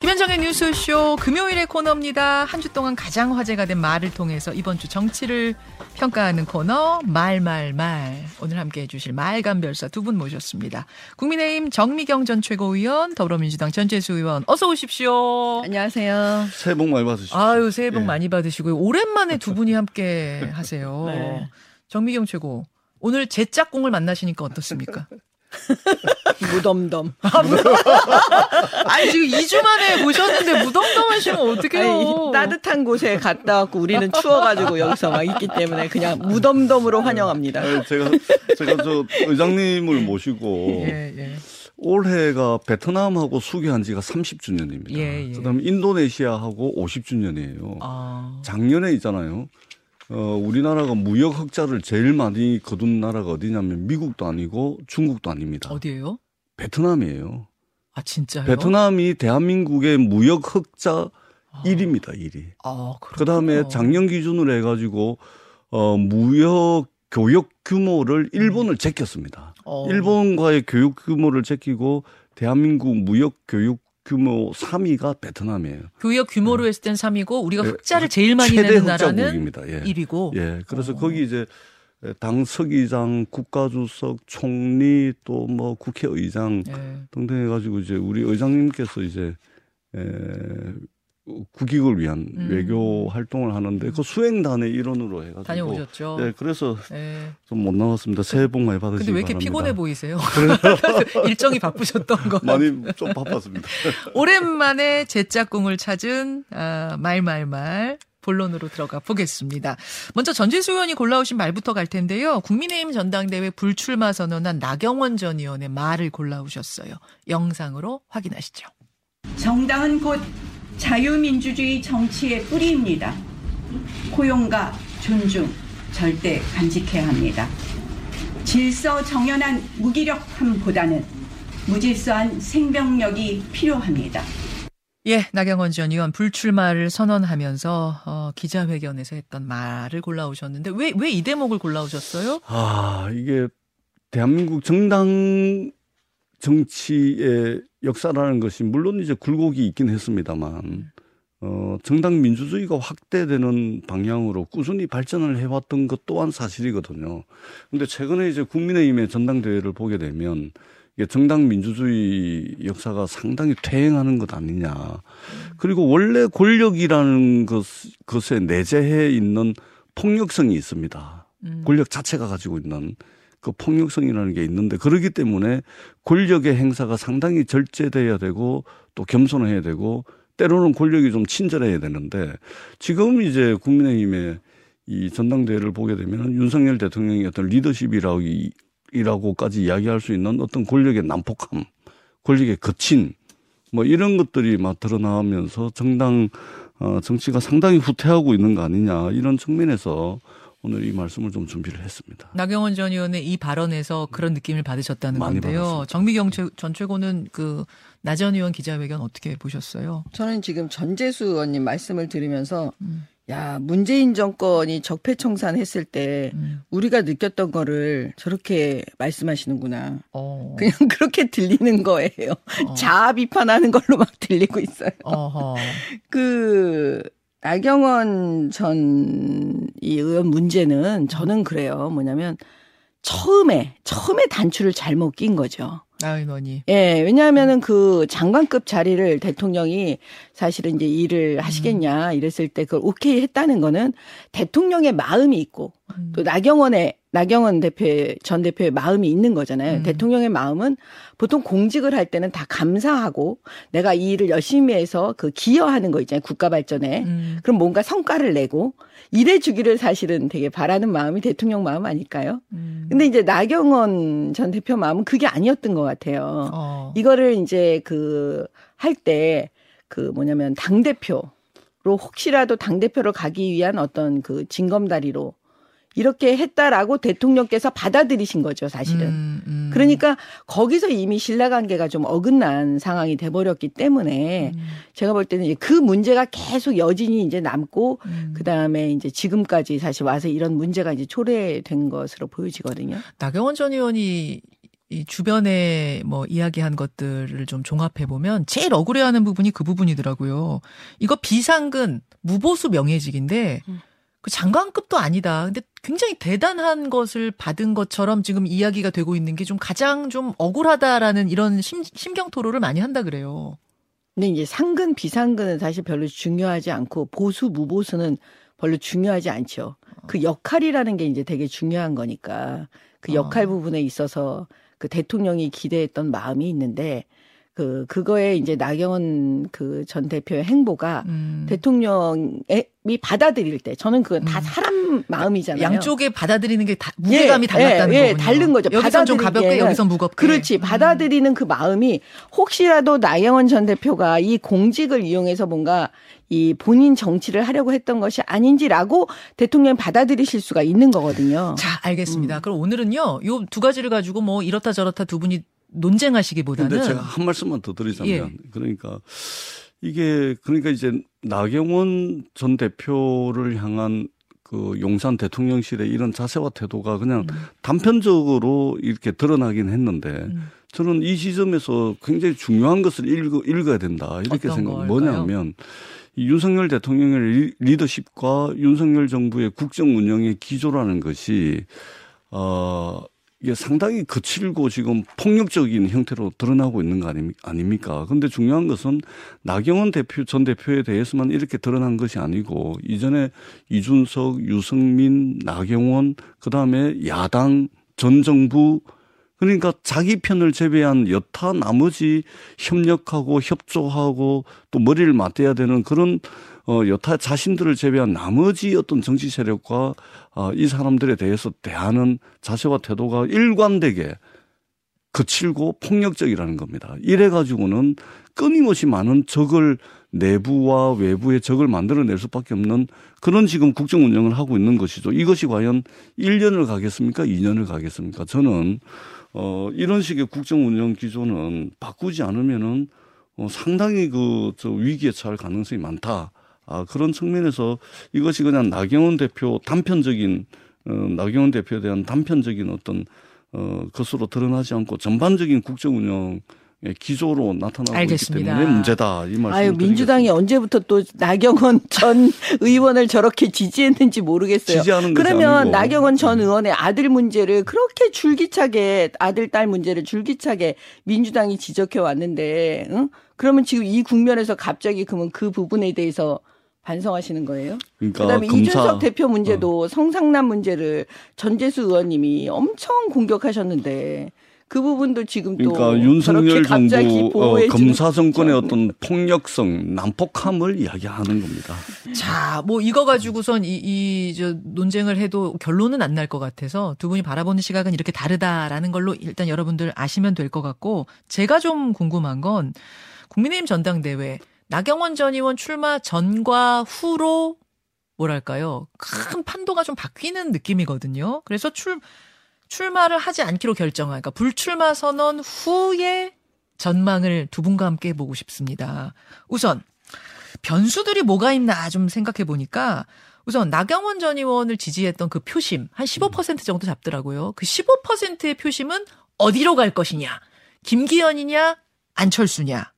김현정의 뉴스쇼 금요일의 코너입니다. 한 주 동안 가장 화제가 된 말을 통해서 이번 주 정치를 평가하는 코너 말말말 오늘 함께 해 주실 말감별사 두 분 모셨습니다. 국민의힘 정미경 전 최고위원, 더불어민주당 전재수 의원 어서 오십시오. 안녕하세요. 새해 복 많이 받으십시오. 아유 새해 복 예. 많이 받으시고요. 오랜만에 두 분이 함께 하세요. 네. 정미경 최고 오늘 제 짝꿍을 만나시니까 어떻습니까? 무덤덤. 아니 지금 2주 만에 보셨는데 무덤덤 하시면 어떡해요. 아니, 따뜻한 곳에 갔다 왔고 우리는 추워가지고 여기서 막 있기 때문에 그냥 무덤덤으로 환영합니다. 아니, 제가 제가 저 의장님을 모시고 예, 예. 올해가 베트남하고 수교한 지가 30주년입니다. 예, 예. 그다음에 인도네시아하고 50주년이에요. 아. 작년에 있잖아요. 어, 우리나라가 무역 흑자를 제일 많이 거둔 나라가 어디냐면 미국도 아니고 중국도 아닙니다. 어디예요? 베트남이에요. 아 진짜요? 베트남이 대한민국의 무역 흑자 1위입니다, 1위. 아, 그 다음에 작년 기준으로 해가지고, 어, 무역 교역 규모를 일본을 제꼈습니다. 음. 어. 일본과의 교육 규모를 제끼고, 대한민국 무역 교육 규모 3위가 베트남이에요. 교역 규모로 했을 땐 3위고 우리가 예, 흑자를 제일 많이 내는 나라는. 예. 1위고. 예. 그래서 어. 거기 이제 당 서기장, 국가주석, 총리 또 뭐 국회의장 예. 등등 해가지고 이제 우리 의장님께서 이제 에, 국익을 위한 음. 외교 활동을 하는데 그 수행단의 일원으로 해가지고 다녀오셨죠. 네, 그래서 예. 좀못 나왔습니다. 새해 복 많이 받으시기 근데 왜 이렇게 바랍니다. 피곤해 보이세요? 일정이 바쁘셨던 거. 많이 좀 바빴습니다. 오랜만에 제 짝꿍을 찾은 아, 말말말 본론으로 들어가 보겠습니다. 먼저 전재수 의원이 골라오신 말부터 갈 텐데요. 국민의힘 전당대회 불출마 선언한 나경원 전 의원의 말을 골라오셨어요. 영상으로 확인하시죠. 정당은 곧 자유민주주의 정치의 뿌리입니다. 고용과 존중 절대 간직해야 합니다. 질서 정연한 무기력함보다는 무질서한 생명력이 필요합니다. 예, 나경원 전 의원 불출마를 선언하면서 어, 기자회견에서 했던 말을 골라오셨는데 왜 왜 이 대목을 골라오셨어요? 아 이게 대한민국 정당 정치의 역사라는 것이 물론 이제 굴곡이 있긴 했습니다만 어 정당 민주주의가 확대되는 방향으로 꾸준히 발전을 해왔던 것 또한 사실이거든요. 근데 최근에 이제 국민의힘의 전당대회를 보게 되면 이게 정당 민주주의 역사가 상당히 퇴행하는 것 아니냐. 그리고 원래 권력이라는 것, 것에 내재해 있는 폭력성이 있습니다. 음. 권력 자체가 가지고 있는 그 폭력성이라는 게 있는데 그러기 때문에 권력의 행사가 상당히 절제돼야 되고 또 겸손해야 되고 때로는 권력이 좀 친절해야 되는데 지금 이제 국민의힘의 이 전당대회를 보게 되면 윤석열 대통령의 어떤 리더십이라고 이- 이라고까지 이야기할 수 있는 어떤 권력의 난폭함, 권력의 거친 뭐 이런 것들이 막 드러나면서 정당 어, 정치가 상당히 후퇴하고 있는 거 아니냐 이런 측면에서 오늘 이 말씀을 좀 준비를 했습니다. 나경원 전 의원의 이 발언에서 그런 느낌을 받으셨다는 많이 건데요. 받았습니다. 정미경 최- 전 최고는 그 나 전 의원 기자회견 어떻게 보셨어요? 저는 지금 전재수 의원님 말씀을 들으면서 야 문재인 정권이 적폐청산 했을 때 음. 우리가 느꼈던 거를 저렇게 말씀하시는구나. 어. 그냥 그렇게 들리는 거예요. 자아 비판하는 걸로 막 들리고 있어요. 어허. 그 나경원 전 이 의원 문제는 저는 그래요. 뭐냐면 처음에 처음에 단추를 잘못 낀 거죠. 나 의원이. 예, 왜냐하면은 그 장관급 자리를 대통령이 사실은 이제 일을 하시겠냐 이랬을 때 그걸 오케이 했다는 거는 대통령의 마음이 있고 음. 또 나경원의 나경원 대표 전 대표의 마음이 있는 거잖아요. 음. 대통령의 마음은 보통 공직을 할 때는 다 감사하고 내가 이 일을 열심히 해서 그 기여하는 거 있잖아요. 국가 발전에. 음. 그럼 뭔가 성과를 내고 이래 주기를 사실은 되게 바라는 마음이 대통령 마음 아닐까요? 음. 근데 이제 나경원 전 대표 마음은 그게 아니었던 것 같아요. 어. 이거를 이제 그 할 때 그 뭐냐면 당 대표 로 혹시라도 당 대표로 가기 위한 어떤 그 징검다리로 이렇게 했다라고 대통령께서 받아들이신 거죠, 사실은. 음, 음. 그러니까 거기서 이미 신뢰관계가 좀 어긋난 상황이 돼버렸기 때문에 음. 제가 볼 때는 그 문제가 계속 여진이 이제 남고 음. 그 다음에 이제 지금까지 사실 와서 이런 문제가 이제 초래된 것으로 보여지거든요. 나경원 전 의원이 이 주변에 뭐 이야기한 것들을 좀 종합해 보면 제일 억울해하는 부분이 그 부분이더라고요. 이거 비상근 무보수 명예직인데 음. 그 장관급도 아니다. 근데 굉장히 대단한 것을 받은 것처럼 지금 이야기가 되고 있는 게 좀 가장 좀 억울하다라는 이런 심, 심경 토로를 많이 한다 그래요. 근데 이제 상근 비상근은 사실 별로 중요하지 않고 보수 무보수는 별로 중요하지 않죠. 그 역할이라는 게 이제 되게 중요한 거니까 그 역할 어. 부분에 있어서 그 대통령이 기대했던 마음이 있는데 그 그거에 이제 나경원 그 전 대표의 행보가 음. 대통령이 받아들일 때 저는 그건 다 음. 사람 마음이잖아요. 양쪽에 받아들이는 게 다, 무게감이 예, 달랐다는 예, 예, 거군요. 다른 거죠. 여기선 좀 가볍게, 여기선 무겁게. 그렇지. 음. 받아들이는 그 마음이 혹시라도 나경원 전 대표가 이 공직을 이용해서 뭔가 이 본인 정치를 하려고 했던 것이 아닌지라고 대통령이 받아들이실 수가 있는 거거든요. 자, 음. 알겠습니다. 그럼 오늘은요, 요 두 가지를 가지고 뭐 이렇다 저렇다 두 분이 논쟁하시기보다는 근데 제가 한 말씀만 더 드리자면 예. 그러니까 이게 그러니까 이제 나경원 전 대표를 향한 그 용산 대통령실의 이런 자세와 태도가 그냥 음. 단편적으로 이렇게 드러나긴 했는데 음. 저는 이 시점에서 굉장히 중요한 것을 읽어, 읽어야 된다 이렇게 생각. 뭐냐면 이 윤석열 대통령의 리- 리더십과 윤석열 정부의 국정 운영의 기조라는 것이 어 이게 상당히 거칠고 지금 폭력적인 형태로 드러나고 있는 거 아닙- 아닙니까? 근데 중요한 것은 나경원 대표 전 대표에 대해서만 이렇게 드러난 것이 아니고 이전에 이준석, 유승민, 나경원 그다음에 야당 전 정부 그러니까 자기 편을 제외한 여타 나머지 협력하고 협조하고 또 머리를 맞대야 되는 그런 어 여타 자신들을 제외한 나머지 어떤 정치 세력과 어, 이 사람들에 대해서 대하는 자세와 태도가 일관되게 거칠고 폭력적이라는 겁니다. 이래 가지고는 끊임없이 많은 적을 내부와 외부의 적을 만들어낼 수밖에 없는 그런 지금 국정 운영을 하고 있는 것이죠. 이것이 과연 1년을 가겠습니까? 2년을 가겠습니까? 저는 어 이런 식의 국정 운영 기조는 바꾸지 않으면은 어 상당히 그 저 위기에 처할 가능성이 많다. 아 그런 측면에서 이것이 그냥 나경원 대표 단편적인 어 나경원 대표에 대한 단편적인 어떤 어 것으로 드러나지 않고 전반적인 국정 운영의 기조로 나타나고 알겠습니다. 있기 때문에 문제다 이 말씀. 아유 민주당이 언제부터 또 나경원 전 의원을 저렇게 지지했는지 모르겠어요. 지지하는 그러면. 나경원 전 네. 의원의 아들 문제를 그렇게 줄기차게 아들 딸 문제를 줄기차게 민주당이 지적해 왔는데, 응? 그러면 지금 이 국면에서 갑자기 그러면 그 부분에 대해서 반성하시는 거예요? 그러니까 그다음에 검사- 이준석 대표 문제도 어. 성상남 문제를 전재수 의원님이 엄청 공격하셨는데 그 부분도 지금 또 그러니까 윤석열 저렇게 갑자기 정부 어, 검사 정권의 어떤 폭력성, 난폭함을 이야기하는 겁니다. 자, 뭐 이거 가지고선 이, 이, 저, 논쟁을 해도 결론은 안 날 것 같아서 두 분이 바라보는 시각은 이렇게 다르다라는 걸로 일단 여러분들 아시면 될 것 같고 제가 좀 궁금한 건 국민의힘 전당대회 나경원 전 의원 출마 전과 후로 뭐랄까요. 큰 판도가 좀 바뀌는 느낌이거든요. 그래서 출, 출마를 하지 않기로 결정한, 그러니까 불출마 선언 후에 전망을 두 분과 함께 해보고 싶습니다. 우선, 변수들이 뭐가 있나 좀 생각해 보니까 우선 나경원 전 의원을 지지했던 그 표심 한 15% 정도 잡더라고요. 그 15%의 표심은 어디로 갈 것이냐? 김기현이냐? 안철수냐?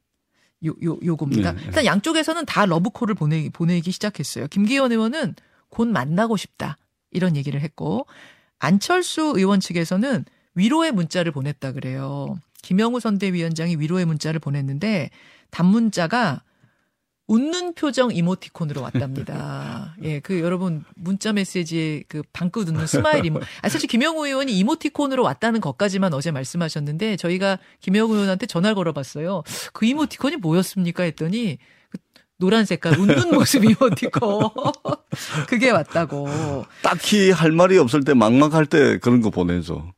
요, 요, 요겁니다. 네. 일단 양쪽에서는 다 러브콜을 보내기, 보내기 시작했어요. 김기현 의원은 곧 만나고 싶다. 이런 얘기를 했고, 안철수 의원 측에서는 위로의 문자를 보냈다 그래요. 김영우 선대위원장이 위로의 문자를 보냈는데, 답문자가 웃는 표정 이모티콘으로 왔답니다. 예, 그 여러분 문자 메시지에 그 방긋 웃는 스마일 이모. 아, 사실 김영우 의원이 이모티콘으로 왔다는 것까지만 어제 말씀하셨는데 저희가 김영우 의원한테 전화를 걸어봤어요. 그 이모티콘이 뭐였습니까? 했더니 그 노란 색깔 웃는 모습 이모티콘. 그게 왔다고. 딱히 할 말이 없을 때 막막할 때 그런 거 보내죠.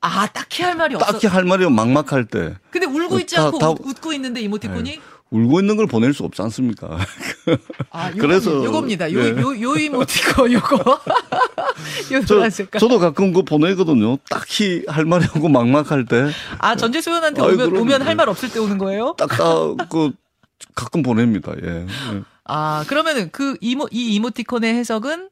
아, 딱히 할 말이 없어. 딱히 할 말이 막막할 때 근데 울고 있지 다- 않고 다- 웃, 웃고 있는데 이모티콘이 울고 있는 걸 보낼 수 없지 않습니까? 아, 요겁니다. 그래서- 요겁니다. 요, 예. 요, 요 이모티콘 요거. 요 저. 저도 가끔 그거 보내거든요. 딱히 할 말이 없고 막막할 때 아, 전재수 의원한테 아이, 오면, 오면 할 말 없을 때 오는 거예요? 딱딱 그 가끔 보냅니다. 예. 예. 아, 그러면은 그 이모, 이 이모티콘의 해석은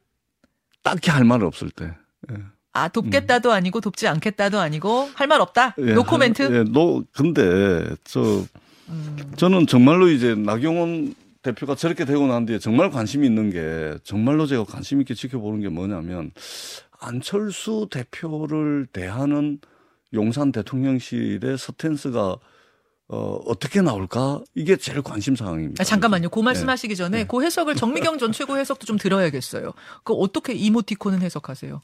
딱히 할 말 없을 때. 예. 아, 돕겠다도 아니고 돕지 않겠다도 아니고 할 말 없다. 예, 노코멘트. 예, 노 근데 저 음. 저는 정말로 이제 나경원 대표가 저렇게 되고 난 뒤에 정말 관심이 있는 게 정말로 제가 관심 있게 지켜보는 게 뭐냐면 안철수 대표를 대하는 용산 대통령실의 스탠스가 어, 어떻게 나올까? 이게 제일 관심 사항입니다. 아, 잠깐만요. 그 네. 말씀하시기 전에 그 해석을 정미경 전 최고 해석도 좀 들어야겠어요. 그 어떻게 이모티콘은 해석하세요?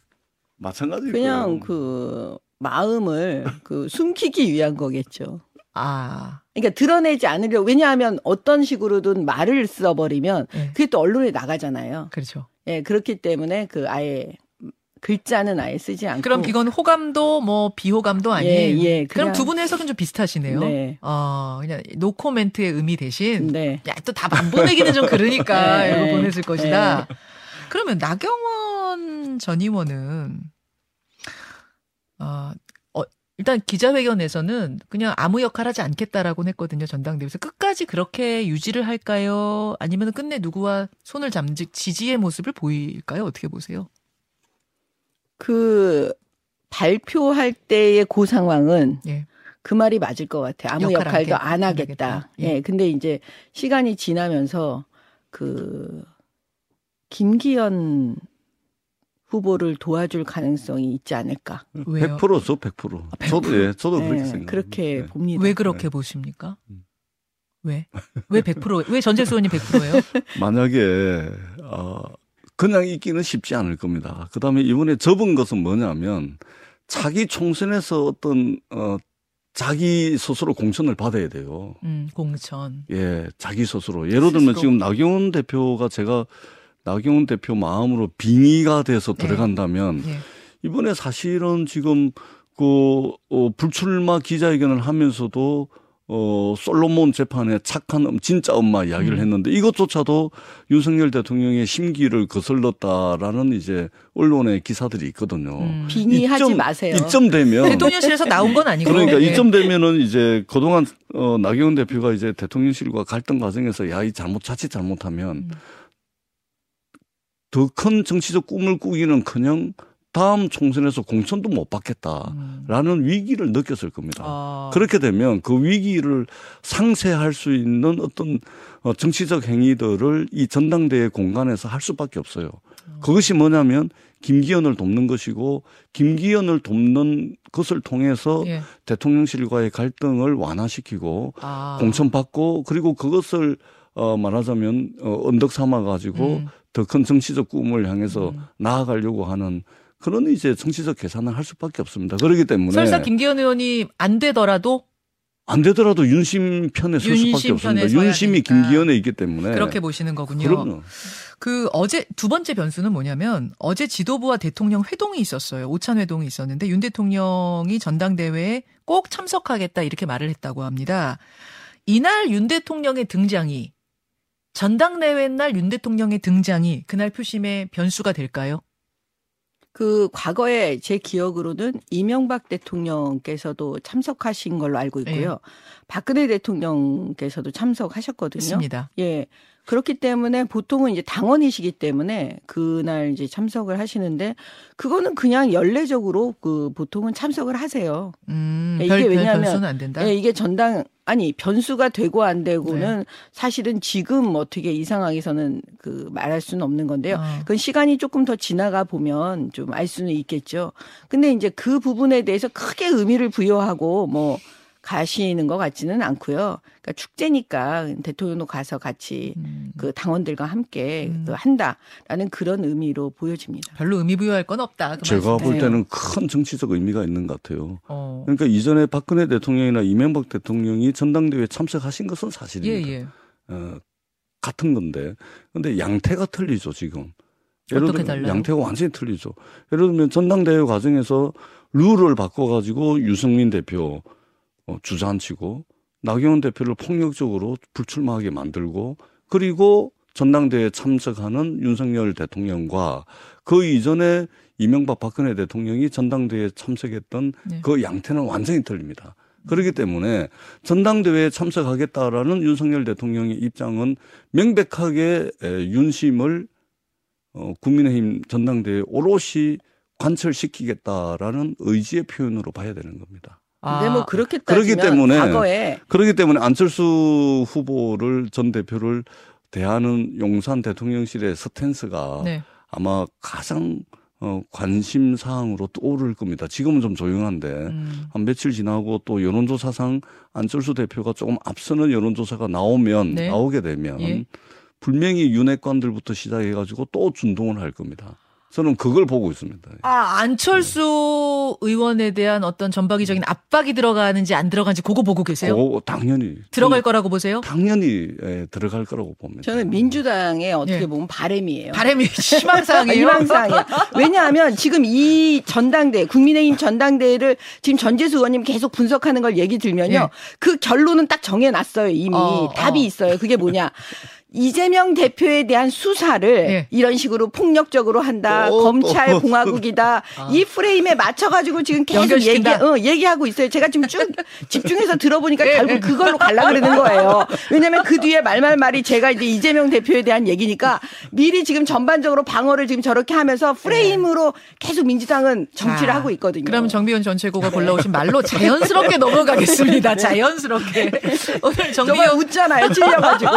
마찬가지고요. 그냥 그 마음을 그 숨기기 위한 거겠죠. 아, 그러니까 드러내지 않으려 왜냐하면 어떤 식으로든 말을 써버리면 예. 그게 또 언론에 나가잖아요. 그렇죠. 예, 그렇기 때문에 그 아예 글자는 아예 쓰지 않고. 그럼 이건 호감도 뭐 비호감도 아닌. 예, 예, 그럼 두 분의 해석은 좀 비슷하시네요. 네. 어, 그냥 노코멘트의 의미 대신 네. 야, 또 답 안 보내기는 좀 그러니까 네, 이거 네. 보냈을 것이다. 그러면 나경원 전 의원은 어, 어, 일단 기자회견에서는 그냥 아무 역할 하지 않겠다라고 했거든요. 전당대회에서 끝까지 그렇게 유지를 할까요? 아니면 끝내 누구와 손을 즉 지지의 모습을 보일까요? 어떻게 보세요? 그 발표할 때의 그 상황은 예. 그 말이 맞을 것 같아요. 아무 역할 역할도 안 안 하겠- 하겠다. 안 하겠다. 예. 예. 근데 이제 시간이 지나면서 그 김기현 후보를 도와줄 가능성이 있지 않을까. 왜요? 100%죠, 100%. 저도 예, 저도 그렇게 예, 생각합니다. 그렇게 예. 봅니다. 왜 그렇게 보십니까? 음. 왜? 왜 100%? 왜 전재수 의원님 100%예요? 만약에 어 그냥 있기는 쉽지 않을 겁니다. 그다음에 이번에 접은 것은 뭐냐면 자기 총선에서 어떤 어 자기 스스로 공천을 받아야 돼요. 음, 공천. 예, 자기 스스로. 예를 들면 스스로. 지금 나경원 대표가 제가 나경원 대표 마음으로 빙의가 돼서 네. 들어간다면 예. 이번에 사실은 지금 그 어, 불출마 기자회견을 하면서도 어 솔로몬 재판에 착한 엄- 진짜 엄마 이야기를 음. 했는데 이것조차도 윤석열 대통령의 심기를 거슬렀다라는 이제 언론의 기사들이 있거든요. 음. 빙의하지 이점- 마세요. 이점 되면 대통령실에서 나온 건 아니고. 그러니까 예. 이점 되면은 이제 그동안 어 나경원 대표가 이제 대통령실과 갈등 과정에서 야 이 잘못 자칫 잘못하면 음. 더 큰 정치적 꿈을 꾸기는커녕 다음 총선에서 공천도 못 음. 받겠다라는 위기를 느꼈을 겁니다. 아. 그렇게 되면 그 위기를 상쇄할 수 있는 어떤 어, 정치적 행위들을 이 전당대회 공간에서 할 수밖에 없어요. 그것이 뭐냐면 김기현을 돕는 것이고 김기현을 돕는 것을 통해서 예. 대통령실과의 갈등을 완화시키고 아. 공천받고 그리고 그것을 어 말하자면 어 언덕 삼아 가지고 음. 더 큰 정치적 꿈을 향해서 음. 나아가려고 하는 그런 이제 정치적 계산을 할 수밖에 없습니다. 그렇기 때문에 설사 김기현 의원이 안 되더라도 안 되더라도 윤심 편에 설 수밖에 윤심 없습니다. 편에 서야 윤심이 되니까. 김기현에 있기 때문에 그렇게 보시는 거군요. 그럼요. 그 어제 두 번째 변수는 뭐냐면 어제 지도부와 대통령 회동이 있었어요. 오찬 회동이 있었는데 윤 대통령이 전당대회에 꼭 참석하겠다 이렇게 말을 했다고 합니다. 이날 윤 대통령의 등장이 전당대회 날 윤 대통령의 등장이 그날 표심의 변수가 될까요? 그 과거에 제 기억으로는 이명박 대통령께서도 참석하신 걸로 알고 있고요. 박근혜 대통령께서도 참석하셨거든요. 했습니다. 예. 그렇기 때문에 보통은 이제 당원이시기 때문에 그날 이제 참석을 하시는데 그거는 그냥 연례적으로 그 보통은 참석을 하세요. 음, 이게 별, 별 왜냐하면- 된다. 예, 이게 전당 아니 변수가 되고 안 되고는 사실은 지금 어떻게 이 상황에서는 그 말할 수는 없는 건데요. 어. 그건 시간이 조금 더 지나가 보면 좀 알 수는 있겠죠. 근데 이제 그 부분에 대해서 크게 의미를 부여하고 뭐 가시는 것 같지는 않고요. 그러니까 축제니까 대통령도 가서 같이 음, 그 당원들과 함께 음. 그 한다라는 그런 의미로 보여집니다. 별로 의미 부여할 건 없다. 그 제가. 볼 때는 큰 정치적 의미가 있는 것 같아요. 어. 그러니까 이전에 박근혜 대통령이나 이명박 대통령이 전당대회에 참석하신 것은 예, 사실입니다. 예. 어, 같은 건데. 근데 양태가 틀리죠, 지금. 어떻게 들면 달라요? 양태가 완전히 틀리죠. 예를 들면 전당대회 과정에서 룰을 바꿔가지고 유승민 대표 어, 주저앉히고 나경원 대표를 폭력적으로 불출마하게 만들고 그리고 전당대회에 참석하는 윤석열 대통령과 그 이전에 이명박 박근혜 대통령이 전당대회에 참석했던 네. 그 양태는 완전히 틀립니다. 그렇기 때문에 전당대회에 참석하겠다라는 윤석열 대통령의 입장은 명백하게 에, 윤심을 어, 국민의힘 전당대회 오롯이 관철시키겠다라는 의지의 표현으로 봐야 되는 겁니다. 근데 뭐 그렇게 그렇기 때문에 과거에 그렇기 때문에 안철수 후보를 전 대표를 대하는 용산 대통령실의 스탠스가 네. 아마 가장 어, 관심 사항으로 떠오를 겁니다. 지금은 좀 조용한데 음. 한 며칠 지나고 또 여론조사상 안철수 대표가 조금 앞서는 여론조사가 나오면 네. 나오게 되면 예. 분명히 윤핵관들부터 시작해가지고 또 준동을 할 겁니다. 저는 그걸 보고 있습니다. 아, 안철수 의원에 대한 어떤 전방위적인 압박이 들어가는지 안 들어가는지 그거 보고 계세요? 오, 당연히 들어갈 거라고 보세요? 당연히 예, 들어갈 거라고 봅니다. 저는 민주당의 어떻게 예. 보면 바램이에요. 바람이 희망사항이에요. 희망사항이야. 왜냐하면 지금 이 전당대, 국민의힘 전당대회를 지금 전재수 의원님 계속 분석하는 걸 얘기 들면요. 예. 그 결론은 딱 정해놨어요. 이미. 어, 답이 어. 있어요. 그게 뭐냐. 이재명 대표에 대한 수사를 예. 이런 식으로 폭력적으로 한다. 또, 검찰 또. 공화국이다. 이 프레임에 맞춰 가지고 지금 계속 얘기. 어, 얘기하고 있어요. 제가 지금 쭉 집중해서 들어보니까 예, 결국 예. 그걸로 갈라 그러는 거예요. 왜냐면 그 뒤에 말말말이 제가 이제 이재명 대표에 대한 얘기니까 미리 지금 전반적으로 방어를 지금 저렇게 하면서 프레임으로 계속 민주당은 정치를 자, 하고 있거든요. 그럼 정비원 전 최고가 골라오신 말로 자연스럽게 넘어가겠습니다. 자연스럽게. 오늘 정말 정비원 웃잖아요. 찔려 가지고.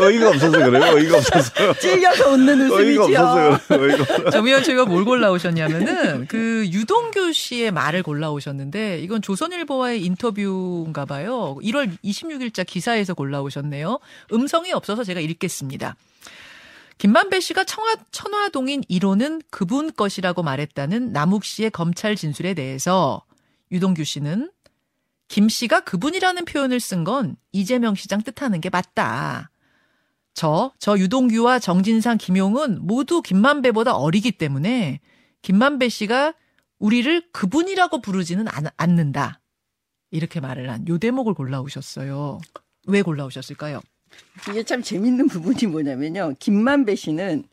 어이가 없어서 그래요. 어이가 없어서. 찔려서 웃는 어이가 웃음이지요. 없어서 그래요. 어이가 없어서. 정미연 씨가 뭘 골라오셨냐면은 그 유동규 씨의 말을 골라오셨는데 이건 조선일보와의 인터뷰인가 봐요. 1월 26일자 기사에서 골라오셨네요. 음성이 없어서 제가 읽겠습니다. 김만배 씨가 청화, 천화동인 1호는 그분 것이라고 말했다는 남욱 씨의 검찰 진술에 대해서 유동규 씨는 김 씨가 그분이라는 표현을 쓴 건 이재명 시장 뜻하는 게 맞다. 저, 저 유동규와 정진상, 김용은 모두 김만배보다 어리기 때문에 김만배 씨가 우리를 그분이라고 부르지는 않, 않는다. 이렇게 말을 한 요 대목을 골라오셨어요. 왜 골라오셨을까요? 이게 참 재밌는 부분이 뭐냐면요. 김만배 씨는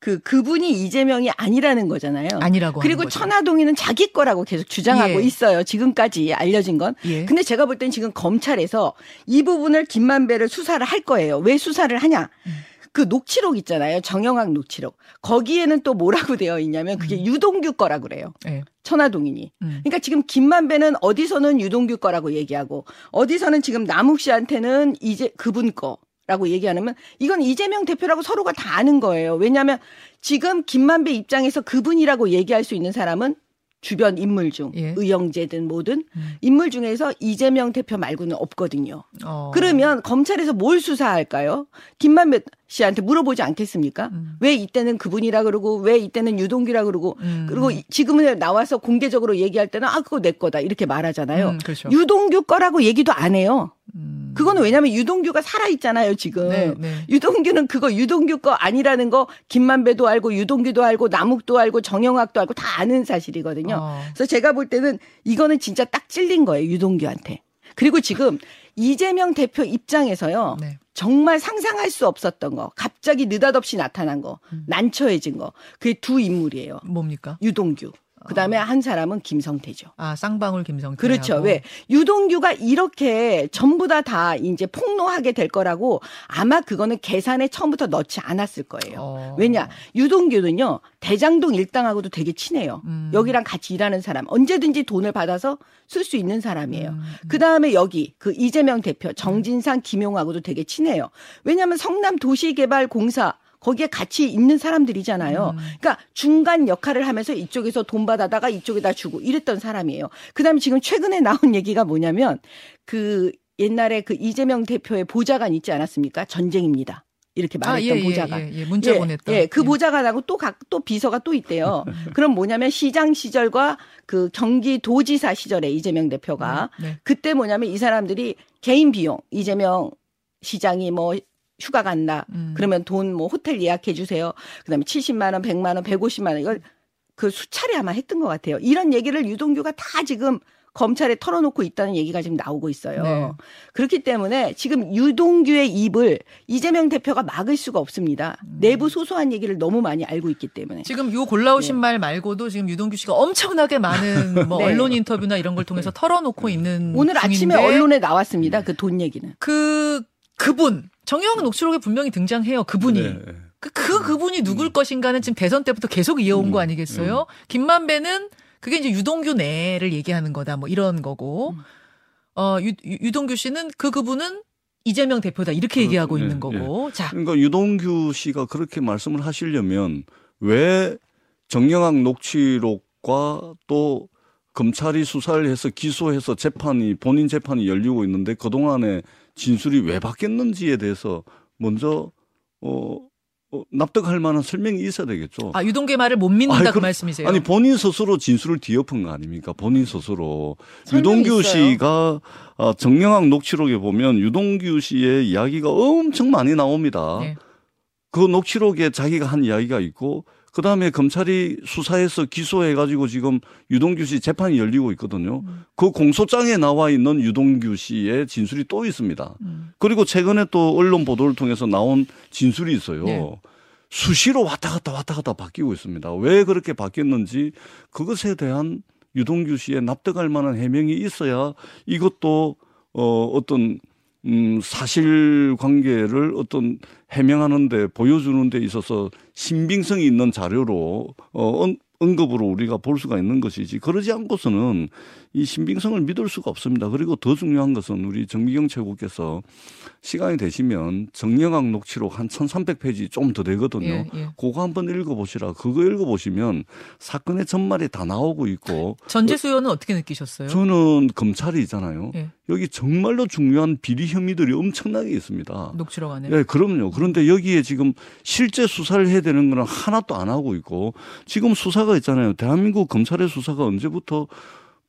그 그분이 이재명이 아니라는 거잖아요. 아니라고 그리고. 천화동이는 자기 거라고 계속 주장하고 예. 있어요. 지금까지 알려진 건. 예. 근데 제가 볼 땐 지금 검찰에서 이 부분을 김만배를 수사를 할 거예요. 왜 수사를 하냐? 음. 그 녹취록 있잖아요. 정영학 녹취록. 거기에는 또 뭐라고 되어 있냐면 그게 유동규 거라 그래요. 예. 천화동인이. 음. 그러니까 지금 김만배는 어디서는 유동규 거라고 얘기하고 어디서는 지금 남욱 씨한테는 이제 그분 거 라고 얘기하면 이건 이재명 대표라고 서로가 다 아는 거예요. 왜냐하면 지금 김만배 입장에서 그분이라고 얘기할 수 있는 사람은 주변 인물 중 예. 의영제든 뭐든 음. 인물 중에서 이재명 대표 말고는 없거든요. 어. 그러면 검찰에서 뭘 수사할까요? 김만배 씨한테 물어보지 않겠습니까? 음. 왜 이때는 그분이라 그러고 왜 이때는 유동규라 그러고 음. 그리고 이- 지금은 나와서 공개적으로 얘기할 때는 아 그거 내 거다 이렇게 말하잖아요. 음, 그렇죠. 유동규 거라고 얘기도 안 해요. 음. 그거는 왜냐하면 유동규가 살아 있잖아요 지금. 네, 네. 유동규는 그거 유동규 거 아니라는 거 김만배도 알고 유동규도 알고 남욱도 알고 정영학도 알고 다 아는 사실이거든요. 어. 그래서 제가 볼 때는 이거는 진짜 딱 찔린 거예요 유동규한테. 그리고 지금 이재명 대표 입장에서요. 네. 정말 상상할 수 없었던 거, 갑자기 느닷없이 나타난 거, 음. 난처해진 거, 그게 두 인물이에요. 뭡니까? 유동규. 그 다음에 한 사람은 김성태죠. 아, 쌍방울 김성태. 그렇죠. 왜 유동규가 이렇게 전부 다다 이제 폭로하게 될 거라고 아마 그거는 계산에 처음부터 넣지 않았을 거예요. 어. 왜냐 유동규는요 대장동 일당하고도 되게 친해요. 음. 여기랑 같이 일하는 사람 언제든지 돈을 받아서 쓸 수 있는 사람이에요. 음. 그 다음에 여기 그 이재명 대표 정진상 김용하고도 되게 친해요. 왜냐하면 성남 도시개발공사 거기에 같이 있는 사람들이잖아요. 음. 그러니까 중간 역할을 하면서 이쪽에서 돈 받아다가 이쪽에다 주고 이랬던 사람이에요. 그다음에 지금 최근에 나온 얘기가 뭐냐면 그 옛날에 그 이재명 대표의 보좌관 있지 않았습니까? 전쟁입니다. 이렇게 아, 말했던 예, 예, 보좌관. 예, 예. 문자 예, 보냈던. 예, 그 보좌관하고 또 각 또 비서가 또 있대요. 그럼 뭐냐면 시장 시절과 그 경기도지사 시절에 이재명 대표가 네. 그때 뭐냐면 이 사람들이 개인 비용 이재명 시장이 뭐 휴가 간다. 음. 그러면 돈 뭐 호텔 예약해 주세요. 그다음에 70만 원, 100만 원, 150만 원 이걸 그 수차례 아마 했던 것 같아요. 이런 얘기를 유동규가 다 지금 검찰에 털어놓고 있다는 얘기가 지금 나오고 있어요. 네. 그렇기 때문에 지금 유동규의 입을 이재명 대표가 막을 수가 없습니다. 음. 내부 소소한 얘기를 너무 많이 알고 있기 때문에. 지금 요 골라오신 말 말고도 지금 유동규 씨가 엄청나게 많은 뭐 네. 언론 인터뷰나 이런 걸 통해서 털어놓고 있는 오늘 아침에 중인데 언론에 나왔습니다. 그 돈 얘기는. 그 그분 정영학 녹취록에 분명히 등장해요. 그분이 네. 그, 그 그분이 누굴 것인가는 지금 대선 때부터 계속 이어온 음, 거 아니겠어요? 김만배는 그게 이제 유동규 내를 얘기하는 거다 뭐 이런 거고 음. 어 유, 유- 유동규 씨는 그 그분은 이재명 대표다 이렇게 얘기하고 예, 있는 거고 자 그러니까 유동규 씨가 그렇게 말씀을 하시려면 왜 정영학 녹취록과 또 검찰이 수사를 해서 기소해서 재판이 본인 재판이 열리고 있는데 그동안에 진술이 왜 바뀌었는지에 대해서 먼저 어, 어, 납득할 만한 설명이 있어야 되겠죠. 아, 유동규의 말을 못 믿는다 아니, 그 말씀이세요? 아니 본인 스스로 진술을 뒤엎은 거 아닙니까? 본인 스스로 유동규 있어요. 씨가 어, 정영학 녹취록에 보면 유동규 씨의 이야기가 엄청 많이 나옵니다. 네. 그 녹취록에 자기가 한 이야기가 있고 그 다음에 검찰이 수사해서 기소해가지고 지금 유동규 씨 재판이 열리고 있거든요. 음. 그 공소장에 나와 있는 유동규 씨의 진술이 또 있습니다. 음. 그리고 최근에 또 언론 보도를 통해서 나온 진술이 있어요. 네. 수시로 왔다 갔다 왔다 갔다 바뀌고 있습니다. 왜 그렇게 바뀌었는지 그것에 대한 유동규 씨의 납득할 만한 해명이 있어야 이것도 어 어떤 음 사실 관계를 어떤 해명하는데 보여주는 데 있어서 신빙성이 있는 자료로 어 언- 언급으로 우리가 볼 수가 있는 것이지 그러지 않고서는 이 신빙성을 믿을 수가 없습니다. 그리고 더 중요한 것은 우리 정미경 최고께서 시간이 되시면 정영학 녹취록 한 1300페이지 좀 더 되거든요. 예, 예. 그거 한번 읽어보시라. 그거 읽어보시면 사건의 전말이 다 나오고 있고 전재수 의원은 어떻게 느끼셨어요? 저는 검찰이잖아요. 예. 여기 정말로 중요한 비리 혐의들이 엄청나게 있습니다. 녹취록 안에. 예, 그럼요. 그런데 여기에 지금 실제 수사를 해야 되는 거는 하나도 안 하고 있고 지금 수사가 있잖아요. 대한민국 검찰의 수사가 언제부터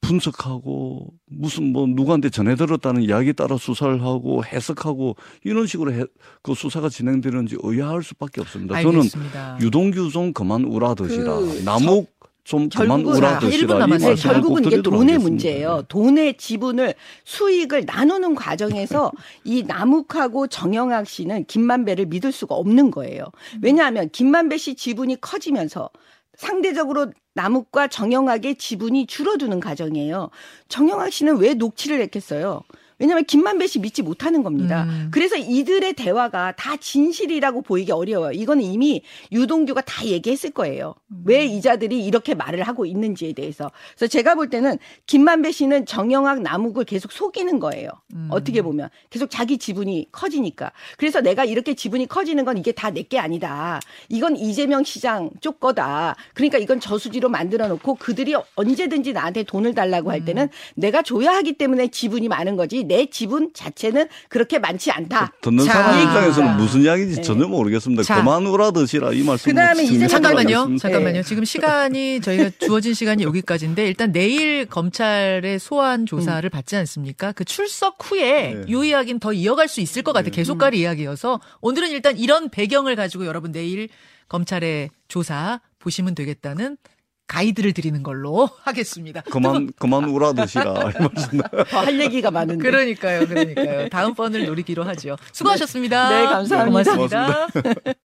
분석하고 무슨 뭐 누구한테 전해 들었다는 이야기 따라 수사를 하고 해석하고 이런 식으로 해, 그 수사가 진행되는지 의아할 수밖에 없습니다. 저는 알겠습니다. 유동규 좀 그만 우라드시라. 그 남욱 좀 그만 남았어요. 네, 결국은 이게 돈의 하겠습니다. 문제예요. 돈의 지분을 수익을 나누는 과정에서 이 남욱하고 정영학 씨는 김만배를 믿을 수가 없는 거예요. 왜냐하면 김만배 씨 지분이 커지면서 상대적으로 남욱과 정영학의 지분이 줄어드는 과정이에요. 정영학 씨는 왜 녹취를 했겠어요? 왜냐하면 김만배 씨 믿지 못하는 겁니다. 음. 그래서 이들의 대화가 다 진실이라고 보이기 어려워요. 이거는 이미 유동규가 다 얘기했을 거예요. 왜 이자들이 이렇게 말을 하고 있는지에 대해서. 그래서 제가 볼 때는 김만배 씨는 정영학 남욱을 계속 속이는 거예요. 음. 어떻게 보면 계속 자기 지분이 커지니까. 그래서 내가 이렇게 지분이 커지는 건 이게 다 내 게 아니다. 이건 이재명 시장 쪽 거다. 그러니까 이건 저수지로 만들어 놓고 그들이 언제든지 나한테 돈을 달라고 할 때는 내가 줘야 하기 때문에 지분이 많은 거지. 내 지분 자체는 그렇게 많지 않다. 듣는 자. 사람 입장에서는 무슨 이야기인지 네. 전혀 모르겠습니다. 자. 그만 우라드시라 이 말씀. 그다음에 이제 잠깐만요. 네. 잠깐만요. 지금 시간이 저희가 주어진 시간이 여기까지인데 일단 내일 검찰의 소환 조사를 받지 않습니까? 그 출석 후에 네. 요 이야기는 더 이어갈 수 있을 것 같아요. 계속 갈 이야기여서 오늘은 일단 이런 배경을 가지고 여러분 내일 검찰의 조사 보시면 되겠다는 가이드를 드리는 걸로 하겠습니다. 그만 그만. 더할 얘기가 많은데. 그러니까요, 그러니까요. 다음 번을 노리기로 하죠. 수고하셨습니다. 네, 감사합니다. 고맙습니다.